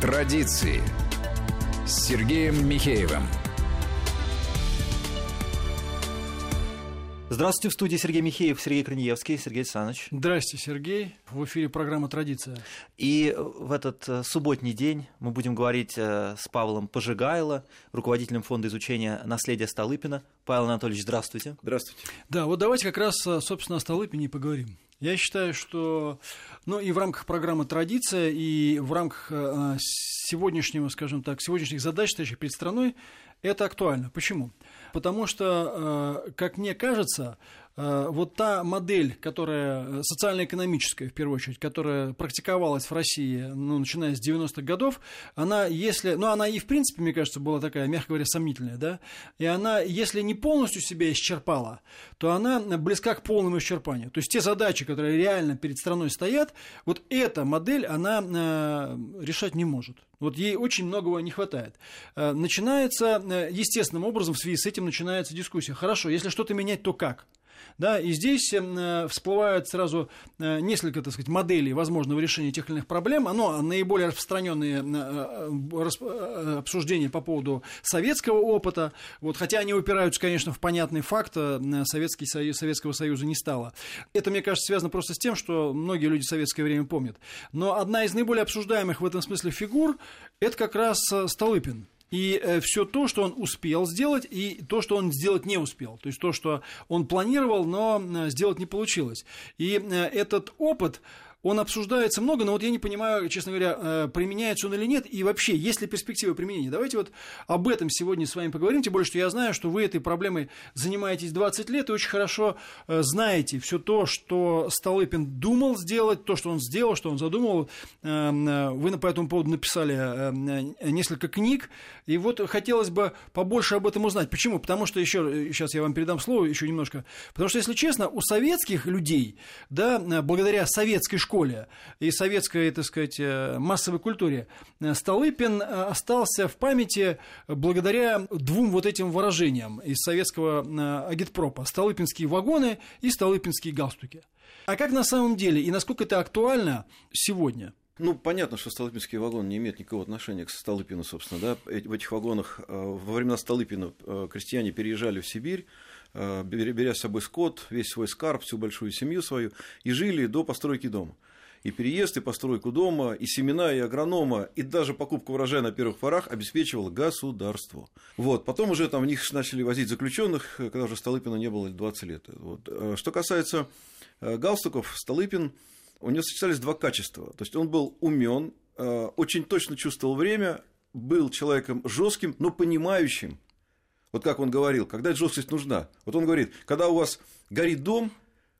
Традиции с Сергеем Михеевым. Здравствуйте, в студии Сергей Михеев, Сергей Краниевский, Сергей Александрович. Здрасте, Сергей. В эфире программа «Традиция». И в этот э, субботний день мы будем говорить э, с Павлом Пожигайло, руководителем Фонда изучения наследия Столыпина. Павел Анатольевич, здравствуйте. Здравствуйте. Да, вот давайте как раз, э, собственно, о Столыпине и поговорим. Я считаю, что ну, и в рамках программы «Традиция», и в рамках сегодняшнего, скажем так, сегодняшних задач, стоящих перед страной, это актуально. Почему? Потому что, э, как мне кажется, э, вот та модель, которая э, социально-экономическая, в первую очередь, которая практиковалась в России, ну, начиная с 90-х годов, она, если, ну, она и, в принципе, мне кажется, была такая, мягко говоря, сомнительная, да, и она, если не полностью себя исчерпала, то она близка к полному исчерпанию. То есть те задачи, которые реально перед страной стоят, вот эта модель, она решать не может. Вот ей очень многого не хватает. Э, начинается э, естественным образом, в связи с этим начинается дискуссия. Хорошо, если что-то менять, то как? Да, и здесь эм, э, всплывают сразу э, несколько, так сказать, моделей возможного решения тех или иных проблем. Оно наиболее распространенные э, обсуждения по поводу советского опыта, вот, хотя они упираются, конечно, в понятный факт, Советский Союз, Советского Союза не стало. Это, мне кажется, связано просто с тем, что многие люди советское время помнят. Но одна из наиболее обсуждаемых в этом смысле фигур – это как раз Столыпин и э, все то, что он успел сделать, и то, что он сделать не успел. То есть то, что он планировал, но э, сделать не получилось. И э, этот опыт он обсуждается много, но вот я не понимаю, честно говоря, э, применяется он или нет, и вообще, есть ли перспектива применения. Давайте вот об этом сегодня с вами поговорим, тем более, что я знаю, что вы этой проблемой занимаетесь 20 лет и очень хорошо э, знаете все то, что Столыпин думал сделать, то, что он сделал, что он задумал. Э, вы по этому поводу написали несколько книг, и вот хотелось бы побольше об этом узнать. Почему? Потому что еще, сейчас я вам передам слово еще немножко, потому что, если честно, у советских людей, да, благодаря советской школе, школе и советской, так сказать, э, массовой культуре, э, Столыпин э, остался в памяти благодаря двум вот этим выражениям из советского агитпропа. Столыпинские вагоны и столыпинские галстуки. А как на самом деле и насколько это актуально сегодня? Ну, понятно, что Столыпинский вагон не имеет никакого отношения к Столыпину, собственно. Да? В этих вагонах во времена Столыпина крестьяне переезжали в Сибирь, беря с собой скот, весь свой скарб, всю большую семью свою, и жили до постройки дома. И переезд, и постройку дома, и семена, и агронома, и даже покупку урожая на первых порах обеспечивало государство. Вот. Потом уже там в них начали возить заключенных, когда уже Столыпина не было 20 лет. Вот. Э, что касается э, галстуков, Столыпин, у него сочетались два качества. То есть он был умен, очень точно чувствовал время, был человеком жестким, но понимающим, вот как он говорил, когда жесткость нужна. Вот он говорит, когда у вас горит дом,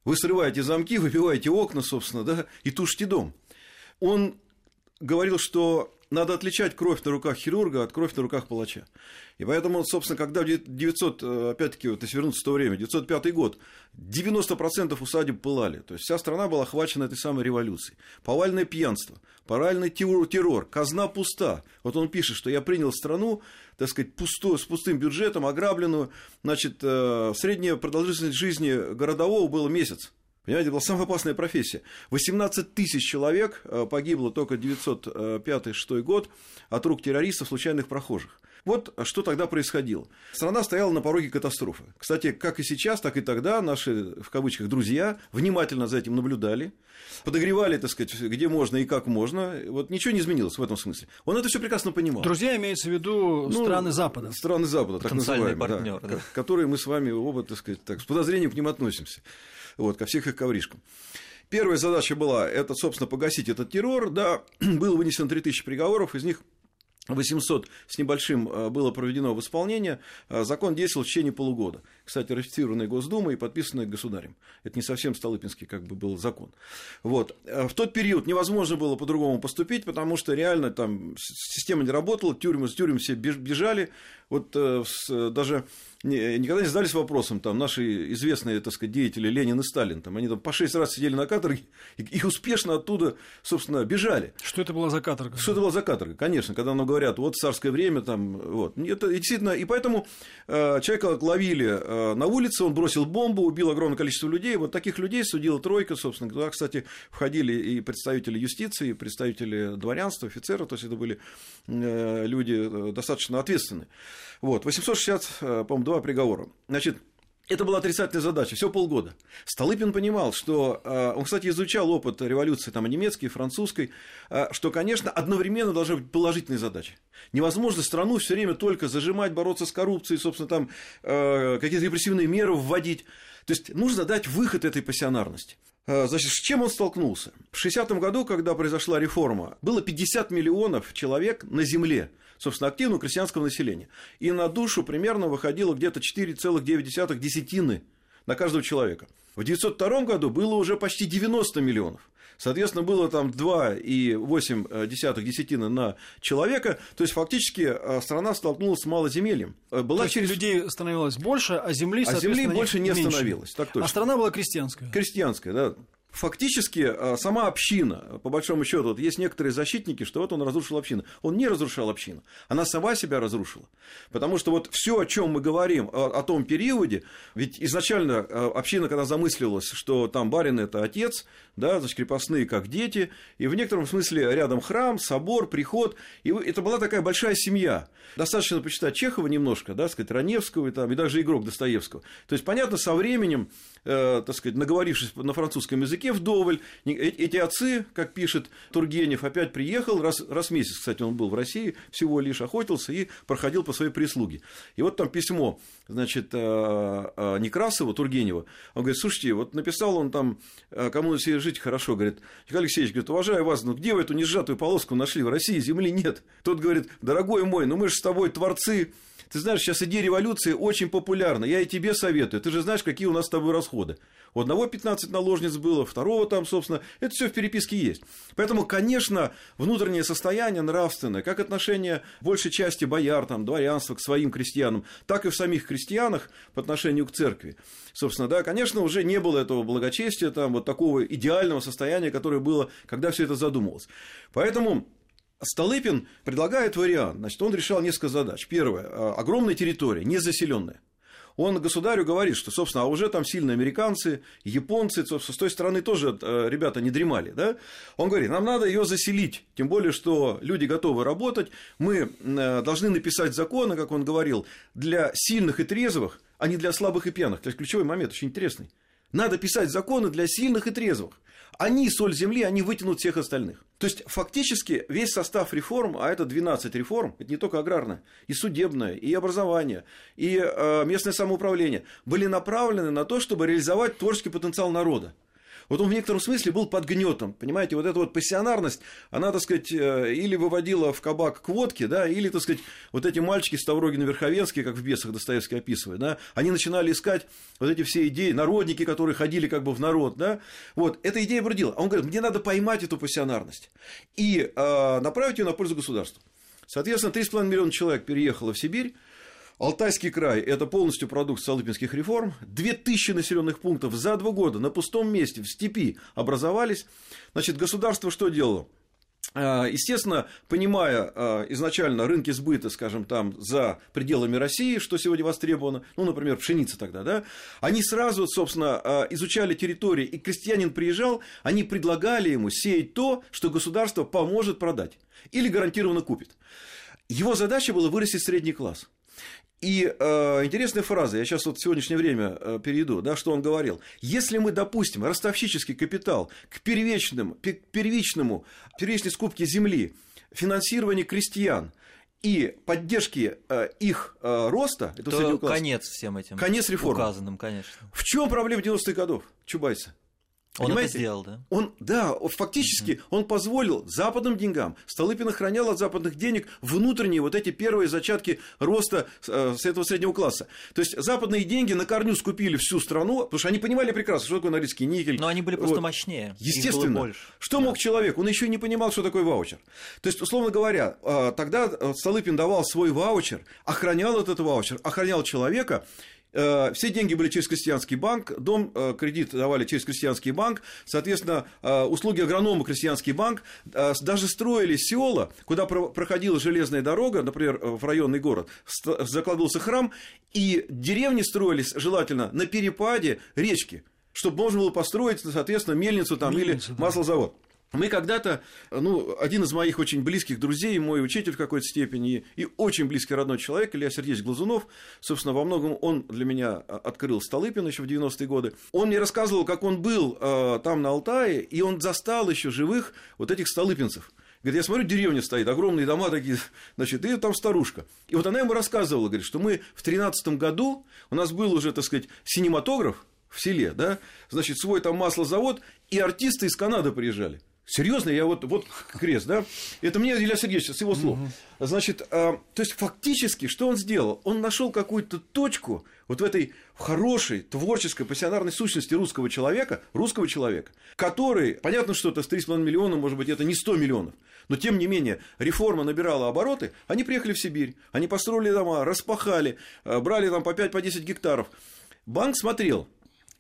вы срываете замки, выбиваете окна, собственно, да, и тушите дом. Он говорил, что надо отличать кровь на руках хирурга от крови на руках палача. И поэтому, собственно, когда в 900, э, опять-таки, вот, если вернуться в то время, 905 год, 90% усадеб пылали. То есть вся страна была охвачена этой самой революцией. Повальное пьянство, повальный террор, казна пуста. Вот он пишет, что я принял страну, так сказать, пустую, с пустым бюджетом, ограбленную. Значит, э, средняя продолжительность жизни городового было месяц. Понимаете, это была самая опасная профессия. 18 тысяч человек э, погибло только 905-6 год от рук террористов, случайных прохожих. Вот что тогда происходило. Страна стояла на пороге катастрофы. Кстати, как и сейчас, так и тогда наши, в кавычках, друзья внимательно за этим наблюдали, подогревали, так сказать, где можно и как можно. Вот ничего не изменилось в этом смысле. Он это все прекрасно понимал. Друзья имеется в виду ну, страны Запада. Страны Запада, так называемые, партнер, да, да. которые мы с вами оба, так сказать, так, с подозрением к ним относимся. Вот, ко всех их ковришкам. Первая задача была, это, собственно, погасить этот террор, да, было вынесено 3000 приговоров, из них 800 с небольшим э, было проведено в исполнение, э, закон действовал в течение полугода. Кстати, ратифицированный Госдумой и подписанный государем. Это не совсем Столыпинский как бы был закон. Вот. Э, в тот период невозможно было по-другому поступить, потому что реально там система не работала, тюрьмы с тюрьмы все бежали. Вот даже никогда не задались вопросом, там, наши известные, так сказать, деятели Ленин и Сталин, там, они там по шесть раз сидели на каторге и, и успешно оттуда, собственно, бежали. Что это была за каторга? Что это была за каторга, конечно, когда нам говорят, вот царское время, там, вот, это действительно, и поэтому э, человека ловили, э, на улице, он бросил бомбу, убил огромное количество людей. Вот таких людей судила тройка, собственно. Туда, кстати, входили и представители юстиции, и представители дворянства, офицеры, то есть это были э, люди достаточно ответственные. Вот, 860, по-моему, два приговора. Значит, это была отрицательная задача, все полгода. Столыпин понимал, что э, он, кстати, изучал опыт революции там, немецкой, французской, э, что, конечно, одновременно должны быть положительные задачи. Невозможно страну все время только зажимать, бороться с коррупцией, собственно, там э, какие-то репрессивные меры вводить. То есть нужно дать выход этой пассионарности. Значит, с чем он столкнулся? В 60-м году, когда произошла реформа, было 50 миллионов человек на земле собственно, активного крестьянского населения. И на душу примерно выходило где-то 4,9 десятины на каждого человека. В 1902 году было уже почти 90 миллионов. Соответственно, было там 2,8 десятины на человека. То есть, фактически, э, страна столкнулась с малоземельем. Э, была То через... людей становилось больше, а земли, а земли больше не меньше. становилось. Так точно. А страна была крестьянская. Крестьянская, да. Фактически э, сама община, по большому счету, вот есть некоторые защитники, что вот он разрушил общину. Он не разрушал общину, она сама себя разрушила. Потому что вот все, о чем мы говорим, о, о том периоде, ведь изначально э, община, когда замыслилась, что там барин это отец, да, значит, крепостные как дети, и в некотором смысле рядом храм, собор, приход, и это была такая большая семья. Достаточно почитать Чехова немножко, да, сказать, Раневского и, там, и даже игрок Достоевского. То есть, понятно, со временем, так сказать, наговорившись на французском языке, вдоволь. Э, эти отцы, как пишет Тургенев, опять приехал, раз, раз в месяц, кстати, он был в России, всего лишь охотился и проходил по своей прислуге. И вот там письмо, значит, э, э, Некрасова, Тургенева, он говорит, слушайте, вот написал он там, кому жить хорошо, говорит, Николай Алексеевич, говорит, уважаю вас, но где вы эту несжатую полоску нашли? В России земли нет. Тот говорит, дорогой мой, ну мы же с тобой творцы, ты знаешь, сейчас идея революции очень популярна. Я и тебе советую. Ты же знаешь, какие у нас с тобой расходы. У одного 15 наложниц было, второго там, собственно. Это все в переписке есть. Поэтому, конечно, внутреннее состояние нравственное, как отношение большей части бояр, там, дворянства к своим крестьянам, так и в самих крестьянах по отношению к церкви. Собственно, да, конечно, уже не было этого благочестия, там, вот такого идеального состояния, которое было, когда все это задумывалось. Поэтому Столыпин предлагает вариант. Значит, он решал несколько задач. Первое. Э, огромная территория, незаселенная. Он государю говорит, что, собственно, а уже там сильные американцы, японцы, собственно, с той стороны тоже э, ребята не дремали, да? Он говорит, нам надо ее заселить, тем более, что люди готовы работать, мы э, должны написать законы, как он говорил, для сильных и трезвых, а не для слабых и пьяных. То есть ключевой момент очень интересный. Надо писать законы для сильных и трезвых. Они соль земли, они вытянут всех остальных. То есть, фактически, весь состав реформ, а это 12 реформ, это не только аграрное, и судебное, и образование, и э, местное самоуправление, были направлены на то, чтобы реализовать творческий потенциал народа. Вот он в некотором смысле был под гнетом, понимаете, вот эта вот пассионарность, она, так сказать, э, или выводила в кабак к водке, да, или, так сказать, вот эти мальчики Ставрогин и Верховенский, как в «Бесах» Достоевский описывает, да, они начинали искать вот эти все идеи, народники, которые ходили как бы в народ, да, вот, эта идея бродила. А он говорит, мне надо поймать эту пассионарность и э, направить ее на пользу государства. Соответственно, 3,5 миллиона человек переехало в Сибирь, Алтайский край – это полностью продукт Столыпинских реформ. 2000 населенных пунктов за два года на пустом месте в степи образовались. Значит, государство что делало? А, естественно, понимая а, изначально рынки сбыта, скажем, там за пределами России, что сегодня востребовано, ну, например, пшеница тогда, да, они сразу, собственно, а, изучали территории, и крестьянин приезжал, они предлагали ему сеять то, что государство поможет продать или гарантированно купит. Его задача была вырастить средний класс. И э, интересная фраза, я сейчас вот в сегодняшнее время э, перейду, да, что он говорил. Если мы допустим ростовщический капитал к первичному, к первичному, первичной скупке земли, финансирование крестьян, и поддержки э, их э, роста, это то конец всем этим конец реформ. указанным, конечно. В чем проблема 90-х годов Чубайса? Он Понимаете? это сделал, да? Он, да, фактически угу. он позволил западным деньгам. Столыпин охранял от западных денег внутренние вот эти первые зачатки роста э, с этого среднего класса. То есть западные деньги на корню скупили всю страну, потому что они понимали прекрасно, что такое норильский никель. Но они были просто вот. мощнее. Естественно. Что да. мог человек? Он еще не понимал, что такое ваучер. То есть, условно говоря, э, тогда э, Столыпин давал свой ваучер, охранял этот ваучер, охранял человека, все деньги были через крестьянский банк, дом э, кредит давали через крестьянский банк, соответственно, э, услуги агронома крестьянский банк, даже строили села, куда проходила железная дорога, например, в районный город, закладывался храм, и деревни строились желательно на перепаде речки, чтобы можно было построить, соответственно, мельницу там мельницу, или да. маслозавод. Мы когда-то, ну, один из моих очень близких друзей, мой учитель в какой-то степени, и очень близкий родной человек, Илья Сергеевич Глазунов, собственно, во многом он для меня открыл Столыпин еще в 90-е годы. Он мне рассказывал, как он был э, там на Алтае, и он застал еще живых вот этих столыпинцев. Говорит, я смотрю, деревня стоит, огромные дома такие, значит, и там старушка. И вот она ему рассказывала, говорит, что мы в 13 году, у нас был уже, так сказать, синематограф в селе, да, значит, свой там маслозавод, и артисты из Канады приезжали. Серьезно, я вот, вот крест, да? Это мне Илья Сергеевич с его слов. Значит, а, то есть фактически, что он сделал? Он нашел какую-то точку вот в этой хорошей, творческой, пассионарной сущности русского человека, русского человека, который, понятно, что это с 3,5 миллиона, может быть, это не 100 миллионов, но тем не менее реформа набирала обороты, они приехали в Сибирь, они построили дома, распахали, а, брали там по 5-10 по гектаров. Банк смотрел,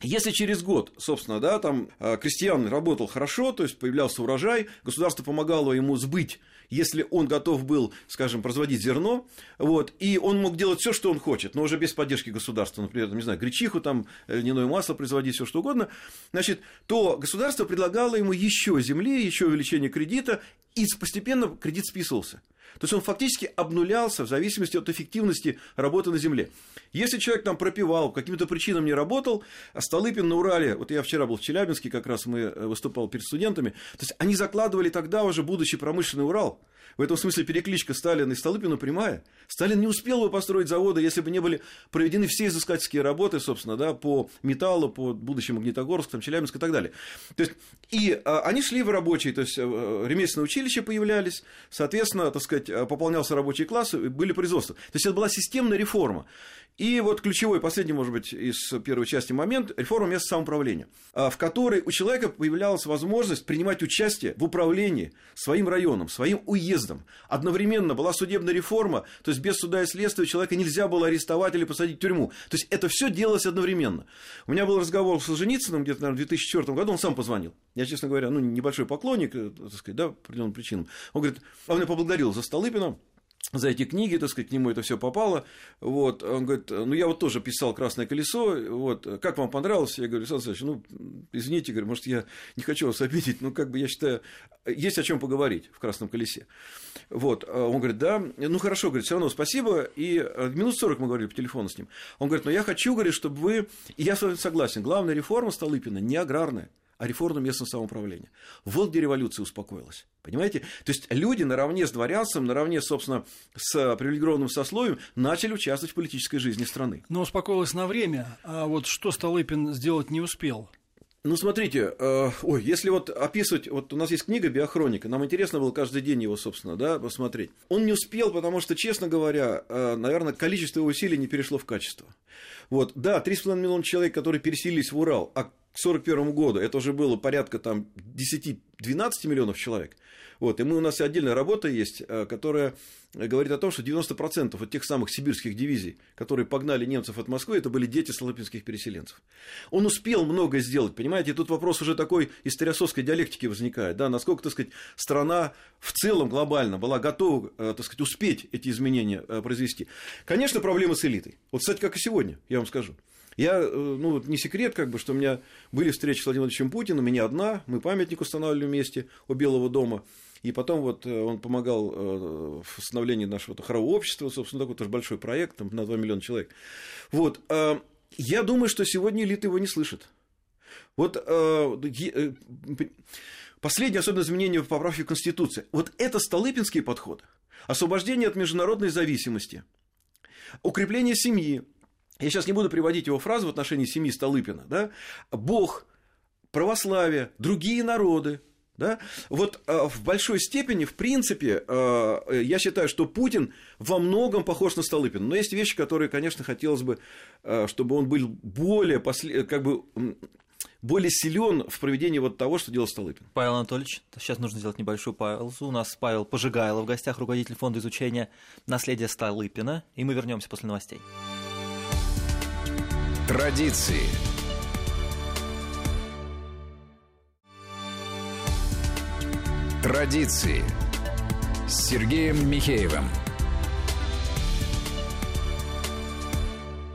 если через год, собственно, да, там а, крестьян работал хорошо, то есть появлялся урожай, государство помогало ему сбыть, если он готов был, скажем, производить зерно, вот, и он мог делать все, что он хочет, но уже без поддержки государства, например, не знаю, гречиху, там, льняное масло производить, все что угодно, значит, то государство предлагало ему еще земли, еще увеличение кредита, и постепенно кредит списывался. То есть он фактически обнулялся в зависимости от эффективности работы на земле. Если человек там пропивал, по каким-то причинам не работал, а Столыпин на Урале, вот я вчера был в Челябинске, как раз мы э, выступал перед студентами, то есть они закладывали тогда уже будущий промышленный Урал, в этом смысле перекличка Сталина и Столыпина прямая. Сталин не успел бы построить заводы, если бы не были проведены все изыскательские работы, собственно, да, по металлу, по будущему Магнитогорск, там, Челябинск и так далее. То есть, и а, они шли в рабочие, то есть, э, ремесленные училища появлялись, соответственно, так сказать, пополнялся рабочий класс, были производства. То есть, это была системная реформа. И вот ключевой, последний, может быть, из первой части момент – реформа места самоуправления, а, в которой у человека появлялась возможность принимать участие в управлении своим районом, своим уездом. Одновременно была судебная реформа, то есть без суда и следствия человека нельзя было арестовать или посадить в тюрьму. То есть это все делалось одновременно. У меня был разговор с Солженицыным где-то, наверное, в 2004 году, он сам позвонил. Я, честно говоря, ну, небольшой поклонник, э, так сказать, да, по определенным причинам. Он говорит, он меня поблагодарил за Столыпина, за эти книги, так сказать, к нему это все попало. Вот, он говорит, ну я вот тоже писал «Красное колесо», вот, как вам понравилось? Я говорю, Александр Александрович, ну, извините, говорю, может, я не хочу вас обидеть, но как бы я считаю, есть о чем поговорить в «Красном колесе». Вот, он говорит, да, ну хорошо, говорит, все равно спасибо, и э, минут 40 мы говорили по телефону с ним. Он говорит, но я хочу, говорит, чтобы вы, и я с вами согласен, главная реформа Столыпина не аграрная, а реформа местного самоуправления. Вот где революция успокоилась. Понимаете? То есть люди наравне с дворянством, наравне, собственно, с привилегированным сословием начали участвовать в политической жизни страны. Но успокоилась на время, а вот что Столыпин сделать не успел? Ну, смотрите, э, ой, если вот описывать, вот у нас есть книга «Биохроника», нам интересно было каждый день его, собственно, да, посмотреть. Он не успел, потому что, честно говоря, э, наверное, количество усилий не перешло в качество. Вот, да, 3,5 миллиона человек, которые переселились в Урал, а к 1941 году это уже было порядка там 10-12 миллионов человек. Вот, и мы, у нас отдельная работа есть, э, которая говорит о том, что 90% от тех самых сибирских дивизий, которые погнали немцев от Москвы, это были дети столыпинских переселенцев. Он успел много сделать, понимаете, тут вопрос уже такой историосовской диалектики возникает, да, насколько, так сказать, страна в целом глобально была готова, э, так сказать, успеть эти изменения э, произвести. Конечно, проблемы с элитой. Вот, кстати, как и сегодня, я вам скажу. Я, ну, не секрет, как бы, что у меня были встречи с Владимиром Владимировичем Путиным, меня одна, мы памятник устанавливали вместе у Белого дома, и потом вот э, он помогал э, в становлении нашего хорового общества, собственно, такой тоже большой проект, там, на 2 миллиона человек. Вот, я думаю, что сегодня элита его не слышит. Вот последнее особенно изменение в поправке Конституции. Вот это Столыпинский подход. Освобождение от международной зависимости, укрепление семьи, я сейчас не буду приводить его фразу в отношении семьи Столыпина, да, Бог, православие, другие народы, да? Вот э, в большой степени, в принципе, э, я считаю, что Путин во многом похож на Столыпина. Но есть вещи, которые, конечно, хотелось бы, э, чтобы он был более, после, как бы, более силен в проведении вот того, что делал Столыпин. Павел Анатольевич, сейчас нужно сделать небольшую паузу. У нас Павел Пожигайло в гостях, руководитель фонда изучения наследия Столыпина, и мы вернемся после новостей. Традиции. Традиции с Сергеем Михеевым.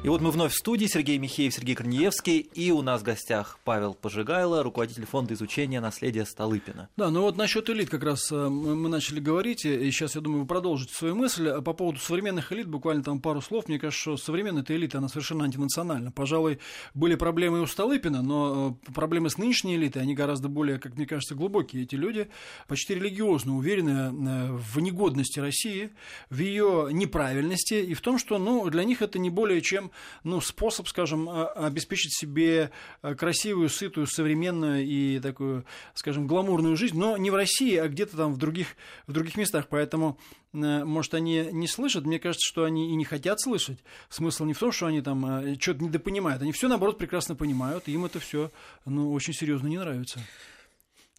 И вот мы вновь в студии, Сергей Михеев, Сергей Корнеевский, и у нас в гостях Павел Пожигайло, руководитель фонда изучения наследия Столыпина. Да, ну вот насчет элит как раз э, мы начали говорить, и сейчас, я думаю, вы продолжите свою мысль. По поводу современных элит, буквально там пару слов, мне кажется, что современная эта элита, она совершенно антинациональна. Пожалуй, были проблемы и у Столыпина, но э, проблемы с нынешней элитой, они гораздо более, как мне кажется, глубокие. Эти люди почти религиозно уверены э, в негодности России, в ее неправильности и в том, что ну, для них это не более чем ну, способ, скажем, обеспечить себе красивую, сытую, современную и такую, скажем, гламурную жизнь, но не в России, а где-то там в других, в других местах. Поэтому может, они не слышат, мне кажется, что они и не хотят слышать. Смысл не в том, что они там что-то недопонимают. Они все, наоборот, прекрасно понимают, и им это все ну, очень серьезно не нравится.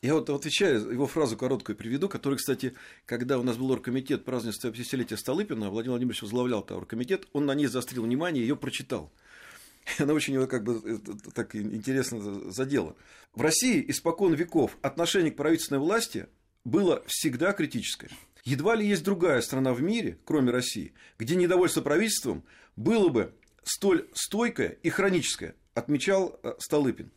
Я вот отвечаю, его фразу короткую приведу, которую, кстати, когда у нас был оргкомитет празднования 150-летия Столыпина, Владимир Владимирович возглавлял этот оргкомитет, он на ней заострил внимание, ее прочитал. Она очень его как бы э, так интересно задела. В России испокон веков отношение к правительственной власти было всегда критическое. Едва ли есть другая страна в мире, кроме России, где недовольство правительством было бы столь стойкое и хроническое, отмечал э, Столыпин.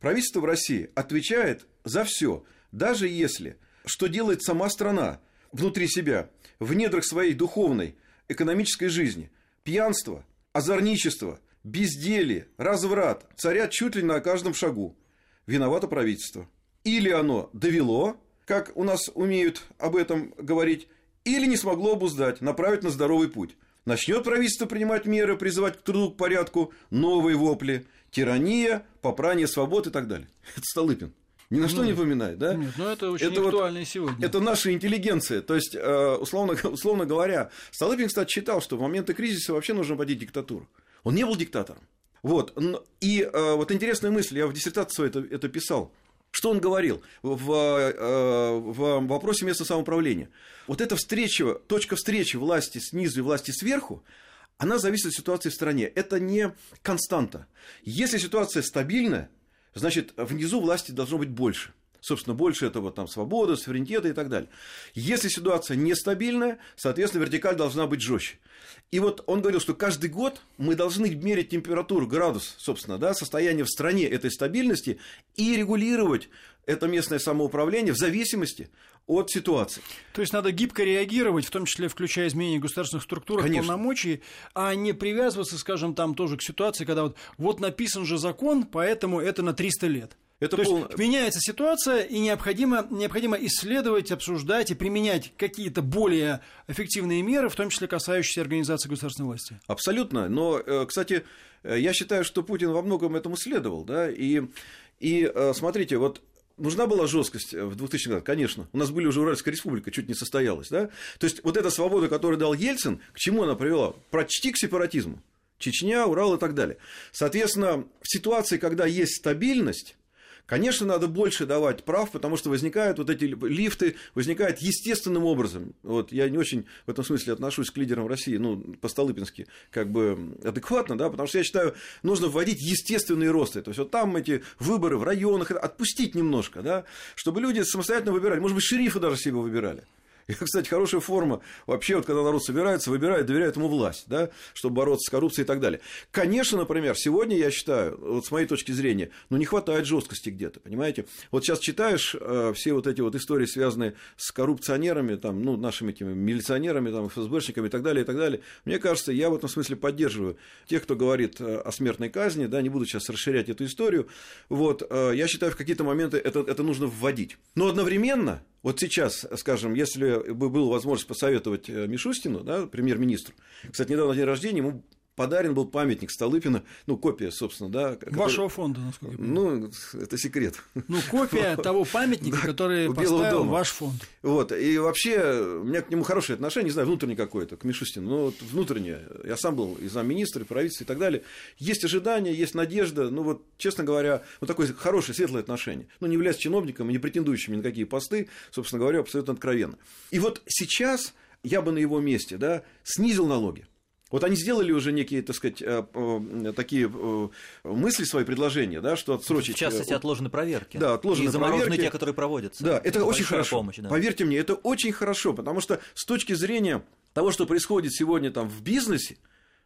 Правительство в России отвечает за все, даже если, что делает сама страна внутри себя, в недрах своей духовной, экономической жизни, пьянство, озорничество, безделье, разврат царят чуть ли на каждом шагу. Виновато правительство. Или оно довело, как у нас умеют об этом говорить, или не смогло обуздать, направить на здоровый путь. Начнет правительство принимать меры, призывать к труду, к порядку, новые вопли, тирания, попрание свобод и так далее. Это Столыпин. Ни на что ну, не поминает, да? Нет, ну это очень это актуально вот, сегодня. Это наша интеллигенция. То есть, э, условно, условно говоря, Столыпин, кстати, считал, что в моменты кризиса вообще нужно вводить диктатуру. Он не был диктатором. Вот. И э, вот интересная мысль, я в диссертации это, это писал. Что он говорил в, э, в вопросе места самоуправления? Вот эта встреча, точка встречи власти снизу и власти сверху, она зависит от ситуации в стране. Это не константа. Если ситуация стабильная, значит, внизу власти должно быть больше. Собственно, больше этого там свободы, суверенитета и так далее. Если ситуация нестабильная, соответственно, вертикаль должна быть жестче. И вот он говорил, что каждый год мы должны мерить температуру, градус, собственно, да, состояние в стране этой стабильности и регулировать это местное самоуправление в зависимости от ситуации. То есть надо гибко реагировать, в том числе включая изменения государственных структур, полномочий, а не привязываться, скажем, там тоже к ситуации, когда вот, вот написан же закон, поэтому это на 300 лет. Это То пол... есть меняется ситуация, и необходимо, необходимо исследовать, обсуждать и применять какие-то более эффективные меры, в том числе касающиеся организации государственной власти. Абсолютно. Но, э, кстати, э, я считаю, что Путин во многом этому следовал. Да? И, и э, смотрите, вот Нужна была жесткость в 2000 годах, конечно. У нас были уже Уральская республика, чуть не состоялась. Да? То есть, вот эта свобода, которую дал Ельцин, к чему она привела? Почти к сепаратизму. Чечня, Урал и так далее. Соответственно, в ситуации, когда есть стабильность, Конечно, надо больше давать прав, потому что возникают вот эти лифты, возникают естественным образом. Вот я не очень в этом смысле отношусь к лидерам России, ну, по-столыпински, как бы адекватно, да, потому что я считаю, нужно вводить естественные росты. То есть, вот там эти выборы в районах, отпустить немножко, да, чтобы люди самостоятельно выбирали, может быть, шерифы даже себе выбирали. И, кстати, хорошая форма вообще, вот когда народ собирается, выбирает, доверяет ему власть, да, чтобы бороться с коррупцией и так далее. Конечно, например, сегодня я считаю, вот с моей точки зрения, ну не хватает жесткости где-то, понимаете? Вот сейчас читаешь э, все вот эти вот истории, связанные с коррупционерами, там, ну, нашими этими милиционерами, там, ФСБшниками и так далее, и так далее. Мне кажется, я в этом смысле поддерживаю тех, кто говорит э, о смертной казни, да, не буду сейчас расширять эту историю. Вот, э, я считаю, в какие-то моменты это, это нужно вводить. Но одновременно вот сейчас, скажем, если бы была возможность посоветовать э, Мишустину, да, премьер-министру, кстати, недавно день рождения, ему подарен был памятник Столыпина, ну, копия, собственно, да. Вашего фонда, насколько я понимаю. Ну, это секрет. Ну, копия того памятника, который поставил ваш фонд. Вот, и вообще, у меня к нему хорошее отношение, не знаю, внутреннее какое-то, к Мишустину, но вот внутреннее. Я сам был и замминистра, и правительства, и так далее. Есть ожидания, есть надежда, ну, вот, честно говоря, вот такое хорошее, светлое отношение. Ну, не являясь чиновником и не претендующим ни на какие посты, собственно говоря, абсолютно откровенно. И вот сейчас я бы на его месте, да, снизил налоги Вот они сделали уже некие, так сказать, э, э, такие э, мысли, свои предложения, да, что отсрочить... В частности, отложены проверки. Да, отложены и проверки. те, которые проводятся. Да, это, очень большая хорошо. Помощь, да. Поверьте мне, это очень хорошо, потому что с точки зрения того, что происходит сегодня там в бизнесе,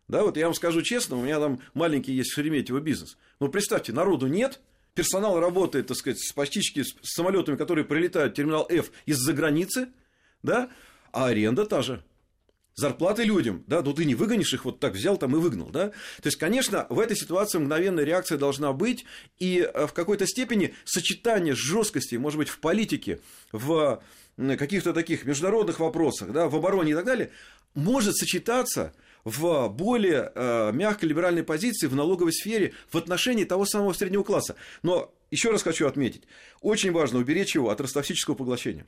да, вот я вам скажу честно, у меня там маленький есть Шереметьево бизнес. Но представьте, народу нет, персонал работает, так сказать, почти с самолетами, которые прилетают в терминал F из-за границы, да, а аренда та же. Зарплаты людям, да, ну ты не выгонишь их вот так взял там и выгнал, да. То есть, конечно, в этой ситуации мгновенная реакция должна быть, и э, в какой-то степени сочетание жесткости, может быть, в политике, в каких-то таких международных вопросах, да, в обороне и так далее, может сочетаться в более э, мягкой либеральной позиции в налоговой сфере в отношении того самого среднего класса. Но еще раз хочу отметить, очень важно уберечь его от ростовсического поглощения.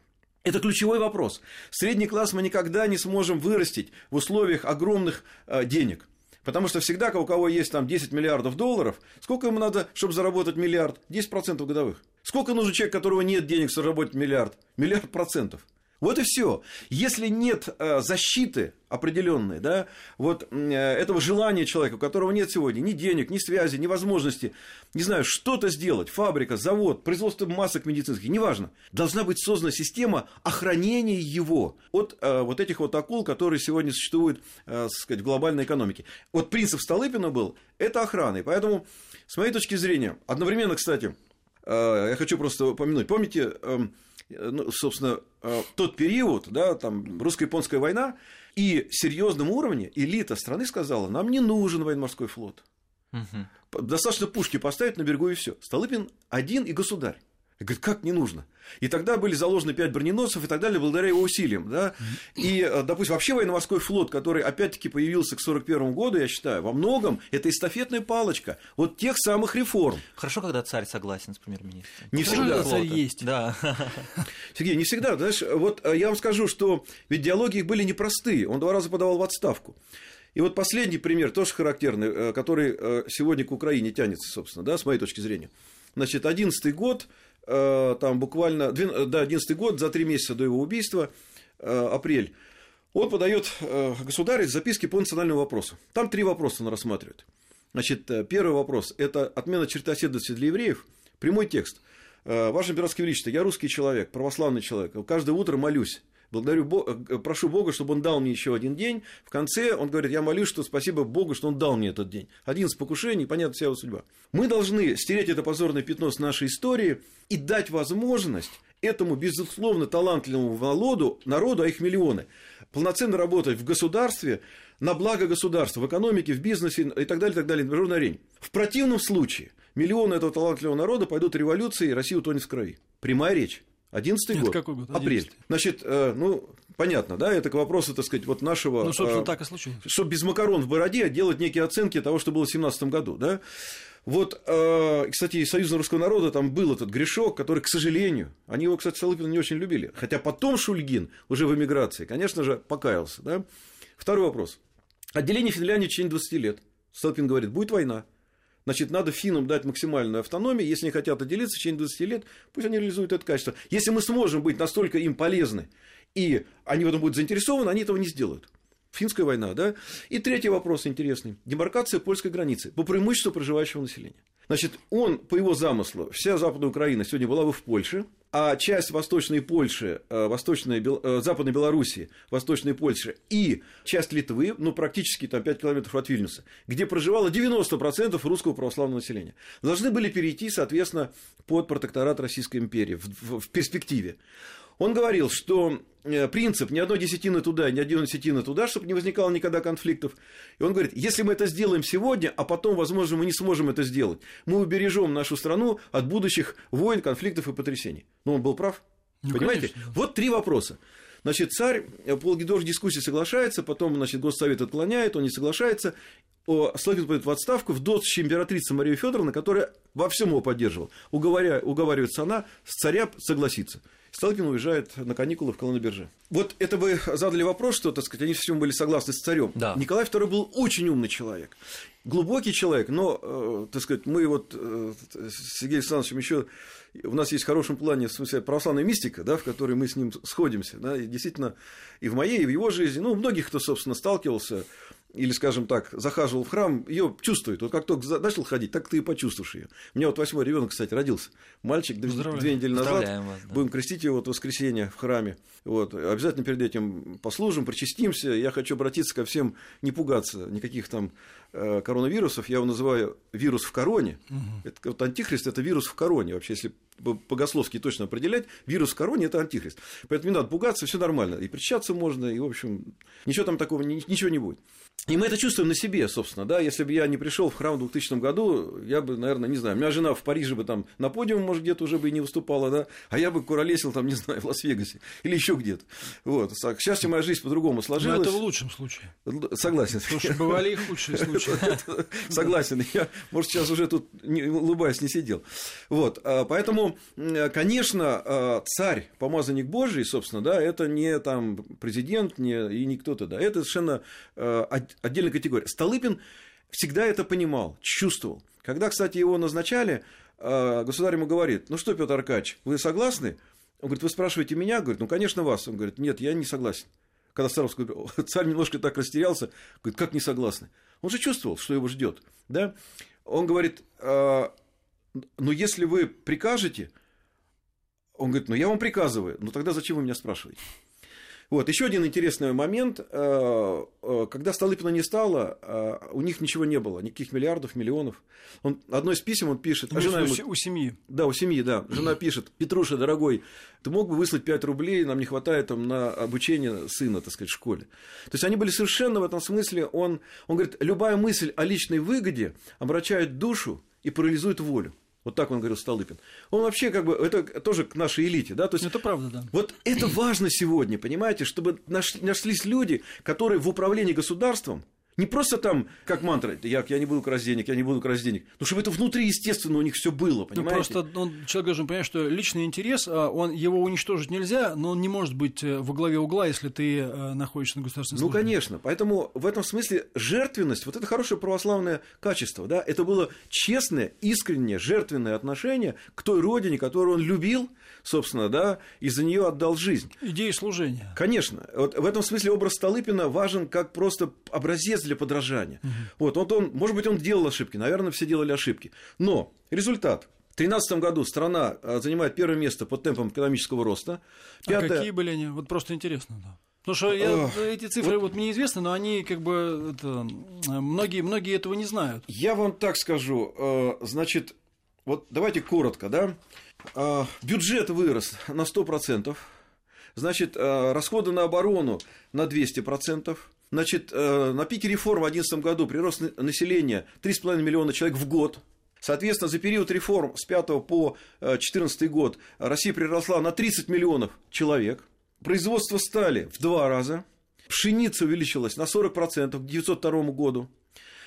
Это ключевой вопрос. Средний класс мы никогда не сможем вырастить в условиях огромных э, денег. Потому что всегда, у кого есть там 10 миллиардов долларов, сколько ему надо, чтобы заработать миллиард? 10% годовых. Сколько нужен человек, у которого нет денег, заработать миллиард? Миллиард процентов. Вот и все. Если нет э, защиты определенной, да, вот э, этого желания человека, у которого нет сегодня ни денег, ни связи, ни возможности, не знаю, что-то сделать, фабрика, завод, производство масок медицинских, неважно, должна быть создана система охранения его от э, вот этих вот акул, которые сегодня существуют, э, сказать, в глобальной экономике. Вот принцип Столыпина был, это охрана. И поэтому, с моей точки зрения, одновременно, кстати, я хочу просто упомянуть, помните, э, ну, собственно, э, тот период, да, там, русско-японская война, и серьезном уровне элита страны сказала, нам не нужен военно-морской флот. Угу. Достаточно пушки поставить на берегу и все. Столыпин один и государь. И говорит, как не нужно? И тогда были заложены пять броненосцев и так далее, благодаря его усилиям. Да? И, э, допустим, вообще военно-морской флот, который опять-таки появился к 1941 году, я считаю, во многом это эстафетная палочка вот тех самых реформ. Хорошо, когда царь согласен с премьер-министром. Не всегда. Когда царь есть. Да. Сергей, не всегда. Знаешь, вот э, я вам скажу, что ведь диалоги их были непростые. Он два раза подавал в отставку. И вот последний пример, тоже характерный, э, который сегодня к Украине тянется, собственно, да, с моей точки зрения. Значит, 11 год, там буквально, да, 11 год, за три месяца до его убийства, э, апрель, он подает э, государю записки по национальному вопросу. Там три вопроса он рассматривает. Значит, первый вопрос – это отмена чертоседности для евреев. Прямой текст. Ваше императорское величество, я русский человек, православный человек. Каждое утро молюсь благодарю Бога, прошу Бога, чтобы он дал мне еще один день. В конце он говорит, я молюсь, что спасибо Богу, что он дал мне этот день. Один из покушений, понятно, вся его судьба. Мы должны стереть это позорное пятно с нашей истории и дать возможность этому, безусловно, талантливому народу, народу, а их миллионы, полноценно работать в государстве, на благо государства, в экономике, в бизнесе и так далее, и так далее, на международной арене. В противном случае миллионы этого талантливого народа пойдут революцией, и Россия утонет в крови. Прямая речь. 11 год. какой год? 11 Апрель. Значит, э, ну, понятно, да, это к вопросу, так сказать, вот нашего... Ну, собственно, э, так и случилось. Чтобы без макарон в бороде делать некие оценки того, что было в 17 году, да. Вот, э, кстати, из Союза русского народа там был этот грешок, который, к сожалению, они его, кстати, Столыпина не очень любили. Хотя потом Шульгин, уже в эмиграции, конечно же, покаялся, да. Второй вопрос. Отделение Финляндии в течение 20 лет. Столыпин говорит, будет война. Значит, надо финнам дать максимальную автономию. Если они хотят отделиться в течение 20 лет, пусть они реализуют это качество. Если мы сможем быть настолько им полезны, и они в этом будут заинтересованы, они этого не сделают. Финская война, да? И третий вопрос интересный. Демаркация польской границы по преимуществу проживающего населения. Значит, он, по его замыслу, вся Западная Украина сегодня была бы в Польше, а часть Восточной Польши, э, Восточной, э, Западной Белоруссии, Восточной Польши и часть Литвы, ну, практически там 5 километров от Вильнюса, где проживало 90% русского православного населения, должны были перейти, соответственно, под протекторат Российской империи в, в, в перспективе. Он говорил, что э, принцип ни одной десятины туда, ни одной десятины туда, чтобы не возникало никогда конфликтов. И он говорит, если мы это сделаем сегодня, а потом, возможно, мы не сможем это сделать, мы убережем нашу страну от будущих войн, конфликтов и потрясений. Но он был прав. Ну, Понимаете? Конечно. Вот три вопроса. Значит, царь э, по в дискуссии соглашается, потом, значит, Госсовет отклоняет, он не соглашается. Славин пойдет в отставку, в дочь императрицы Мария Федоровна, которая во всем его поддерживала. Уговоря, уговаривается она с царя согласиться. Сталкин уезжает на каникулы в Колоноберже. Вот это вы задали вопрос, что, так сказать, они всем были согласны с царем. Да. Николай II был очень умный человек, глубокий человек, но, э, так сказать, мы вот э, с Сергеем Александровичем еще у нас есть в хорошем плане, в смысле, православная мистика, да, в которой мы с ним сходимся. Да, и действительно, и в моей, и в его жизни, ну, у многих, кто, собственно, сталкивался, или, скажем так, захаживал в храм, ее чувствует. Вот как только начал ходить, так ты и почувствуешь ее. У меня вот восьмой ребенок, кстати, родился. Мальчик две, недели назад. Вас, да. Будем крестить его вот в воскресенье в храме. Вот. Обязательно перед этим послужим, причастимся. Я хочу обратиться ко всем, не пугаться никаких там э, коронавирусов. Я его называю вирус в короне. Угу. Это, вот антихрист – это вирус в короне. Вообще, если богословски точно определять, вирус в короне – это антихрист. Поэтому не надо пугаться, все нормально. И причащаться можно, и, в общем, ничего там такого, ничего не будет. И мы это чувствуем на себе, собственно, да, если бы я не пришел в храм в 2000 году, я бы, наверное, не знаю, у меня жена в Париже бы там на подиуме, может, где-то уже бы и не выступала, да, а я бы куролесил там, не знаю, в Лас-Вегасе или еще где-то. Вот, к счастью, моя жизнь по-другому сложилась. Но это в лучшем случае. Согласен. Слушай, бывали и худшие случаи. Согласен, я, может, сейчас уже тут, улыбаясь, не сидел. Вот, а, поэтому, конечно, а, царь, помазанник Божий, собственно, да, это не там президент, не, и не кто-то, да, это совершенно а, отдельная категория. Столыпин всегда это понимал, чувствовал. Когда, кстати, его назначали, э, государь ему говорит, ну что, Петр Аркадьевич, вы согласны? Он говорит, вы спрашиваете меня? Говорит, ну, конечно, вас. Он говорит, нет, я не согласен. Когда Саровский царь немножко так растерялся, говорит, как не согласны? Он же чувствовал, что его ждет. Да? Он говорит, «А, ну, если вы прикажете, он говорит, ну, я вам приказываю, ну, тогда зачем вы меня спрашиваете? Вот, еще один интересный момент. Э, э, когда Столыпина не стало, э, у них ничего не было, никаких миллиардов, миллионов. Он, одно из писем он пишет... А жена ему, у семьи. Да, у семьи, да. Жена пишет, Петруша, дорогой, ты мог бы выслать 5 рублей, нам не хватает там, на обучение сына, так сказать, в школе. То есть они были совершенно в этом смысле, он, он говорит, любая мысль о личной выгоде омрачает душу и парализует волю. Вот так он говорил Столыпин. Он вообще как бы, это тоже к нашей элите, да? То есть, это правда, да. Вот это важно сегодня, понимаете, чтобы нашлись люди, которые в управлении государством не просто там, как мантра, я, я не буду красть денег, я не буду красть денег. Но чтобы это внутри, естественно, у них все было, ну, понимаете? Ну, просто он, человек должен понять, что личный интерес, а, он, его уничтожить нельзя, но он не может быть э, во главе угла, если ты э, находишься на государственной службе. Ну, конечно. Поэтому в этом смысле жертвенность, вот это хорошее православное качество, да, это было честное, искреннее, жертвенное отношение к той родине, которую он любил, собственно, да, и за нее отдал жизнь. Идея служения. Конечно. Вот в этом смысле образ Столыпина важен как просто образец для подражания. Угу. Вот, вот он, может быть, он делал ошибки, наверное, все делали ошибки. Но результат. В 2013 году страна а, занимает первое место по темпам экономического роста. Пятое... А какие были они? Вот просто интересно, да. Потому что я, эти цифры вот... вот мне известны, но они как бы это, многие, многие этого не знают. Я вам так скажу, э, значит, вот давайте коротко, да. Э, бюджет вырос на 100%, значит, э, расходы на оборону на 200%, Значит, э, на пике реформ в 2011 году прирост населения 3,5 миллиона человек в год. Соответственно, за период реформ с 5 по 2014 год Россия приросла на 30 миллионов человек. Производство стали в два раза. Пшеница увеличилась на 40% к 1902 году.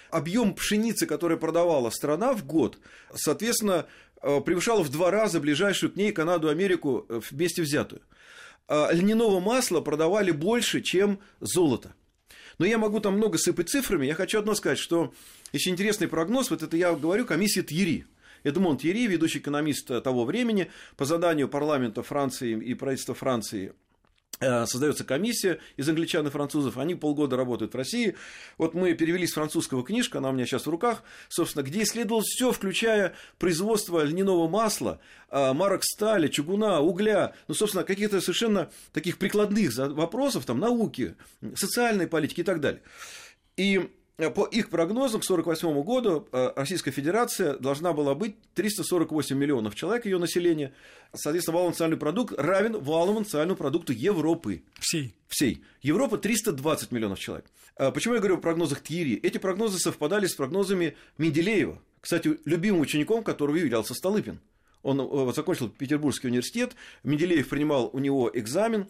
Объем пшеницы, который продавала страна в год, соответственно, э, превышал в два раза ближайшую к ней Канаду и Америку э, вместе взятую. А льняного масла продавали больше, чем золото. Но я могу там много сыпать цифрами. Я хочу одно сказать, что еще интересный прогноз, вот это я говорю, комиссия Тьери. Эдмон Тьери, ведущий экономист того времени, по заданию парламента Франции и правительства Франции создается комиссия из англичан и французов, они полгода работают в России. Вот мы перевели с французского книжка, она у меня сейчас в руках, собственно, где исследовалось все, включая производство льняного масла, э, марок стали, чугуна, угля, ну, собственно, каких-то совершенно таких прикладных вопросов, там, науки, социальной политики и так далее. И Э, по их прогнозам к 1948 году э, Российская Федерация должна была быть 348 миллионов человек, ее население. Соответственно, валовый национальный продукт равен валовому национальному продукту Европы. Всей. Всей. Европа 320 миллионов человек. Э, почему я говорю о прогнозах Тьери? Эти прогнозы совпадали с прогнозами Менделеева. Кстати, любимым учеником которого являлся Столыпин. Он закончил Петербургский университет, Менделеев принимал у него экзамен,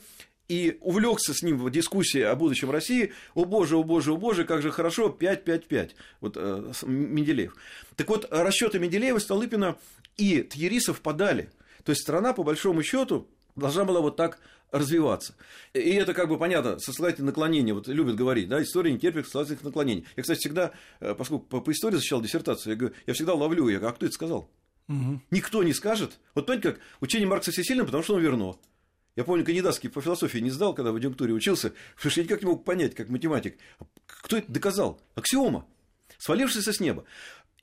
и увлекся с ним в дискуссии о будущем России, о боже, о боже, о боже, как же хорошо, 5-5-5, вот э, Менделеев. Так вот, расчеты Менделеева, Столыпина и Тьери совпадали. То есть страна, по большому счету, должна была вот так развиваться. И это как бы понятно, социальные наклонения, вот любят говорить, да, история не терпит социальных наклонений. Я, кстати, всегда, э, поскольку по, по истории защищал диссертацию, я, говорю, я всегда ловлю, я говорю, а кто это сказал? Угу. Никто не скажет. Вот понимаете, как учение Маркса всесильным, потому что он верно. Я помню, кандидатский по философии не сдал, когда в адъюнктуре учился, потому что я никак не мог понять, как математик. Кто это доказал? Аксиома, свалившаяся с неба.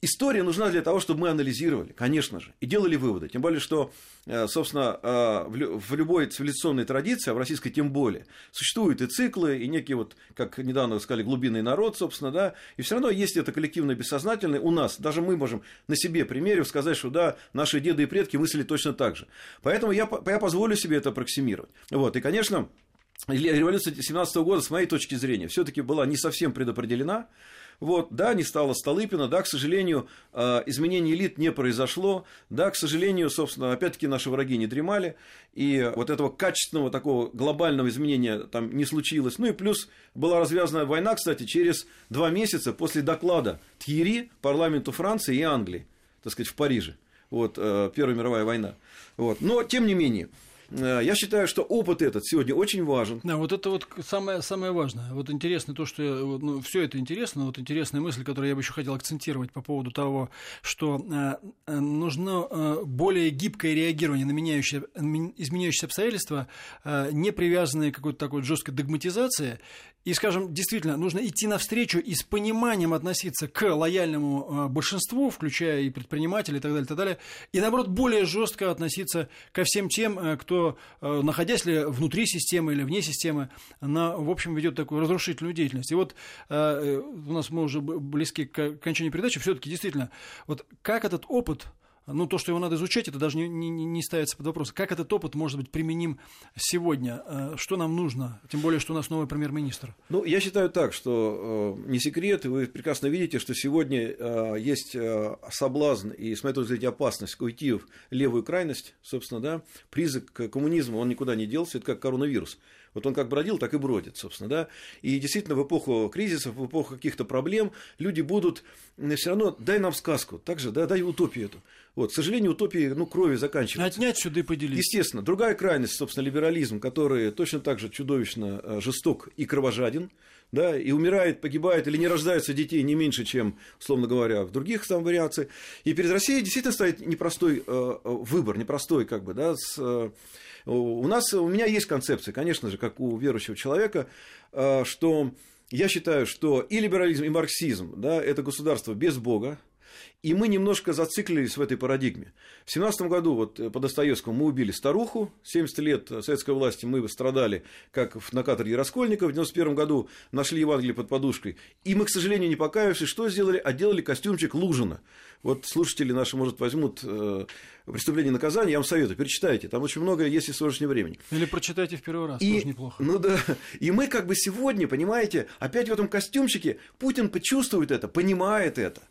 История нужна для того, чтобы мы анализировали, конечно же, и делали выводы. Тем более, что, э, собственно, э, в любой цивилизационной традиции, а в российской тем более, существуют и циклы, и некие, вот, как недавно сказали, глубинный народ, собственно, да, и все равно есть это коллективное бессознательное у нас. Даже мы можем на себе примере сказать, что да, наши деды и предки мыслили точно так же. Поэтому я, я позволю себе это аппроксимировать. Вот, и, конечно, революция 17 года, с моей точки зрения, все-таки была не совсем предопределена. Вот, да, не стало Столыпина, да, к сожалению, э, изменений элит не произошло, да, к сожалению, собственно, опять-таки наши враги не дремали, и вот этого качественного такого глобального изменения там не случилось. Ну и плюс была развязана война, кстати, через два месяца после доклада Тьери парламенту Франции и Англии, так сказать, в Париже. Вот, э, Первая мировая война. Вот. Но, тем не менее, я считаю, что опыт этот сегодня очень важен. Да, вот это вот самое, самое важное. Вот интересно то, что ну, все это интересно, вот интересная мысль, которую я бы еще хотел акцентировать по поводу того, что э, э нужно э, более гибкое реагирование на меняющие, изменяющиеся обстоятельства, э, не привязанные к какой-то такой жесткой догматизации, и, скажем, действительно, нужно идти навстречу и с пониманием относиться к лояльному э, большинству, включая и предпринимателей и так далее, и так далее, и, наоборот, более жестко относиться ко всем тем, э, кто, э, находясь ли внутри системы или вне системы, на, в общем, ведет такую разрушительную деятельность. И вот у нас мы уже близки к окончанию передачи, все-таки действительно, вот как этот опыт ну, то, что его надо изучать, это даже не, не, не ставится под вопрос. Как этот опыт может быть применим сегодня? Э, что нам нужно? Тем более, что у нас новый премьер-министр. Ну, я считаю так, что э, не секрет, вы прекрасно видите, что сегодня э, есть соблазн и, с моей точки зрения, опасность уйти в левую крайность, собственно, да, призык коммунизма, он никуда не делся, это как коронавирус. Вот он как бродил, так и бродит, собственно, да. И действительно, в эпоху кризисов, в эпоху каких-то проблем люди будут все равно, дай нам сказку, так же, да, дай утопию эту. Вот, к сожалению, утопии, ну, крови заканчиваются. Отнять сюда и поделить. Естественно. Другая крайность, собственно, либерализм, который точно так же чудовищно э, жесток и кровожаден, да, и умирает, погибает или не рождаются детей не меньше, чем, условно говоря, в других там вариациях. И перед Россией действительно стоит непростой э, выбор, непростой, как бы, да, с, э, у нас, у меня есть концепция, конечно же, как у верующего человека, э, что я считаю, что и либерализм, и марксизм, да, это государство без Бога, и мы немножко зациклились в этой парадигме. В 17 году вот э, по Достоевскому мы убили старуху, 70 лет советской власти мы страдали, как на каторге Раскольников, в 91 году нашли Евангелие под подушкой. И мы, к сожалению, не покаявшись, что сделали? Отделали костюмчик Лужина. Вот слушатели наши, может, возьмут э, преступление и наказание, я вам советую, перечитайте, там очень много есть из сегодняшнего времени. Или прочитайте в первый раз, и, тоже неплохо. Ну да, и мы как бы сегодня, понимаете, опять в этом костюмчике, Путин почувствует это, понимает это.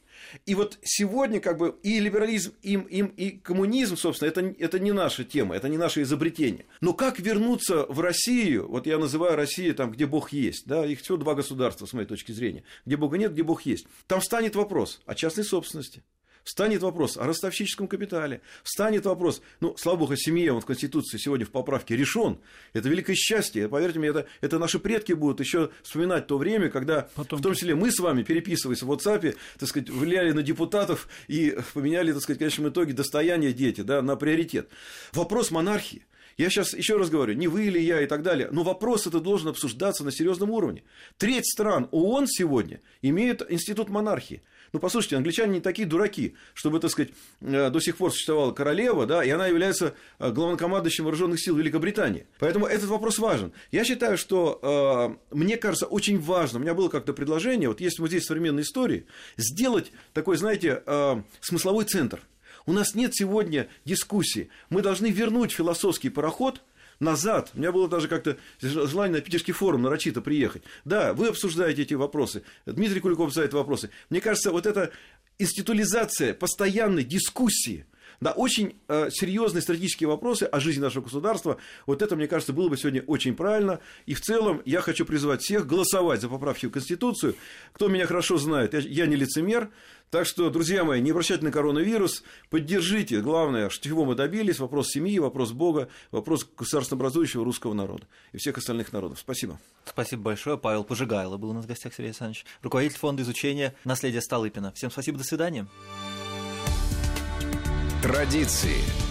И вот сегодня как бы и либерализм, и, и, и коммунизм, собственно, это, это не наша тема, это не наше изобретение. Но как вернуться в Россию, вот я называю Россию там, где Бог есть, да, их всего два государства, с моей точки зрения, где Бога нет, где Бог есть. Там встанет вопрос о частной собственности, Встанет вопрос о ростовщическом капитале. Встанет вопрос, ну, слава богу, о семье, он в Конституции сегодня в поправке решен. Это великое счастье. Поверьте мне, это, это наши предки будут еще вспоминать то время, когда, Потом... в том числе, мы с вами, переписываясь в WhatsApp, так сказать, влияли на депутатов и поменяли, так сказать, в конечном итоге достояние дети да, на приоритет. Вопрос монархии. Я сейчас еще раз говорю, не вы или я и так далее, но вопрос это должен обсуждаться на серьезном уровне. Треть стран ООН сегодня имеют институт монархии. Ну, послушайте, англичане не такие дураки, чтобы, так сказать, э, до сих пор существовала королева, да, и она является э, главнокомандующим вооруженных сил Великобритании. Поэтому этот вопрос важен. Я считаю, что, э, мне кажется, очень важно, у меня было как-то предложение, вот есть музей современной истории, сделать такой, знаете, э, смысловой центр. У нас нет сегодня дискуссии. Мы должны вернуть философский пароход – назад. У меня было даже как-то желание на Питерский форум нарочито приехать. Да, вы обсуждаете эти вопросы, Дмитрий Куликов обсуждает вопросы. Мне кажется, вот эта институализация постоянной дискуссии – да, очень э, серьезные стратегические вопросы о жизни нашего государства. Вот это, мне кажется, было бы сегодня очень правильно. И в целом я хочу призвать всех голосовать за поправки в Конституцию. Кто меня хорошо знает, я, не лицемер. Так что, друзья мои, не обращайте на коронавирус, поддержите. Главное, чего мы добились, вопрос семьи, вопрос Бога, вопрос государственнообразующего русского народа и всех остальных народов. Спасибо. Спасибо большое. Павел Пожигайло был у нас в гостях, Сергей Александрович, руководитель фонда изучения наследия Столыпина. Всем спасибо, до свидания. Традиции.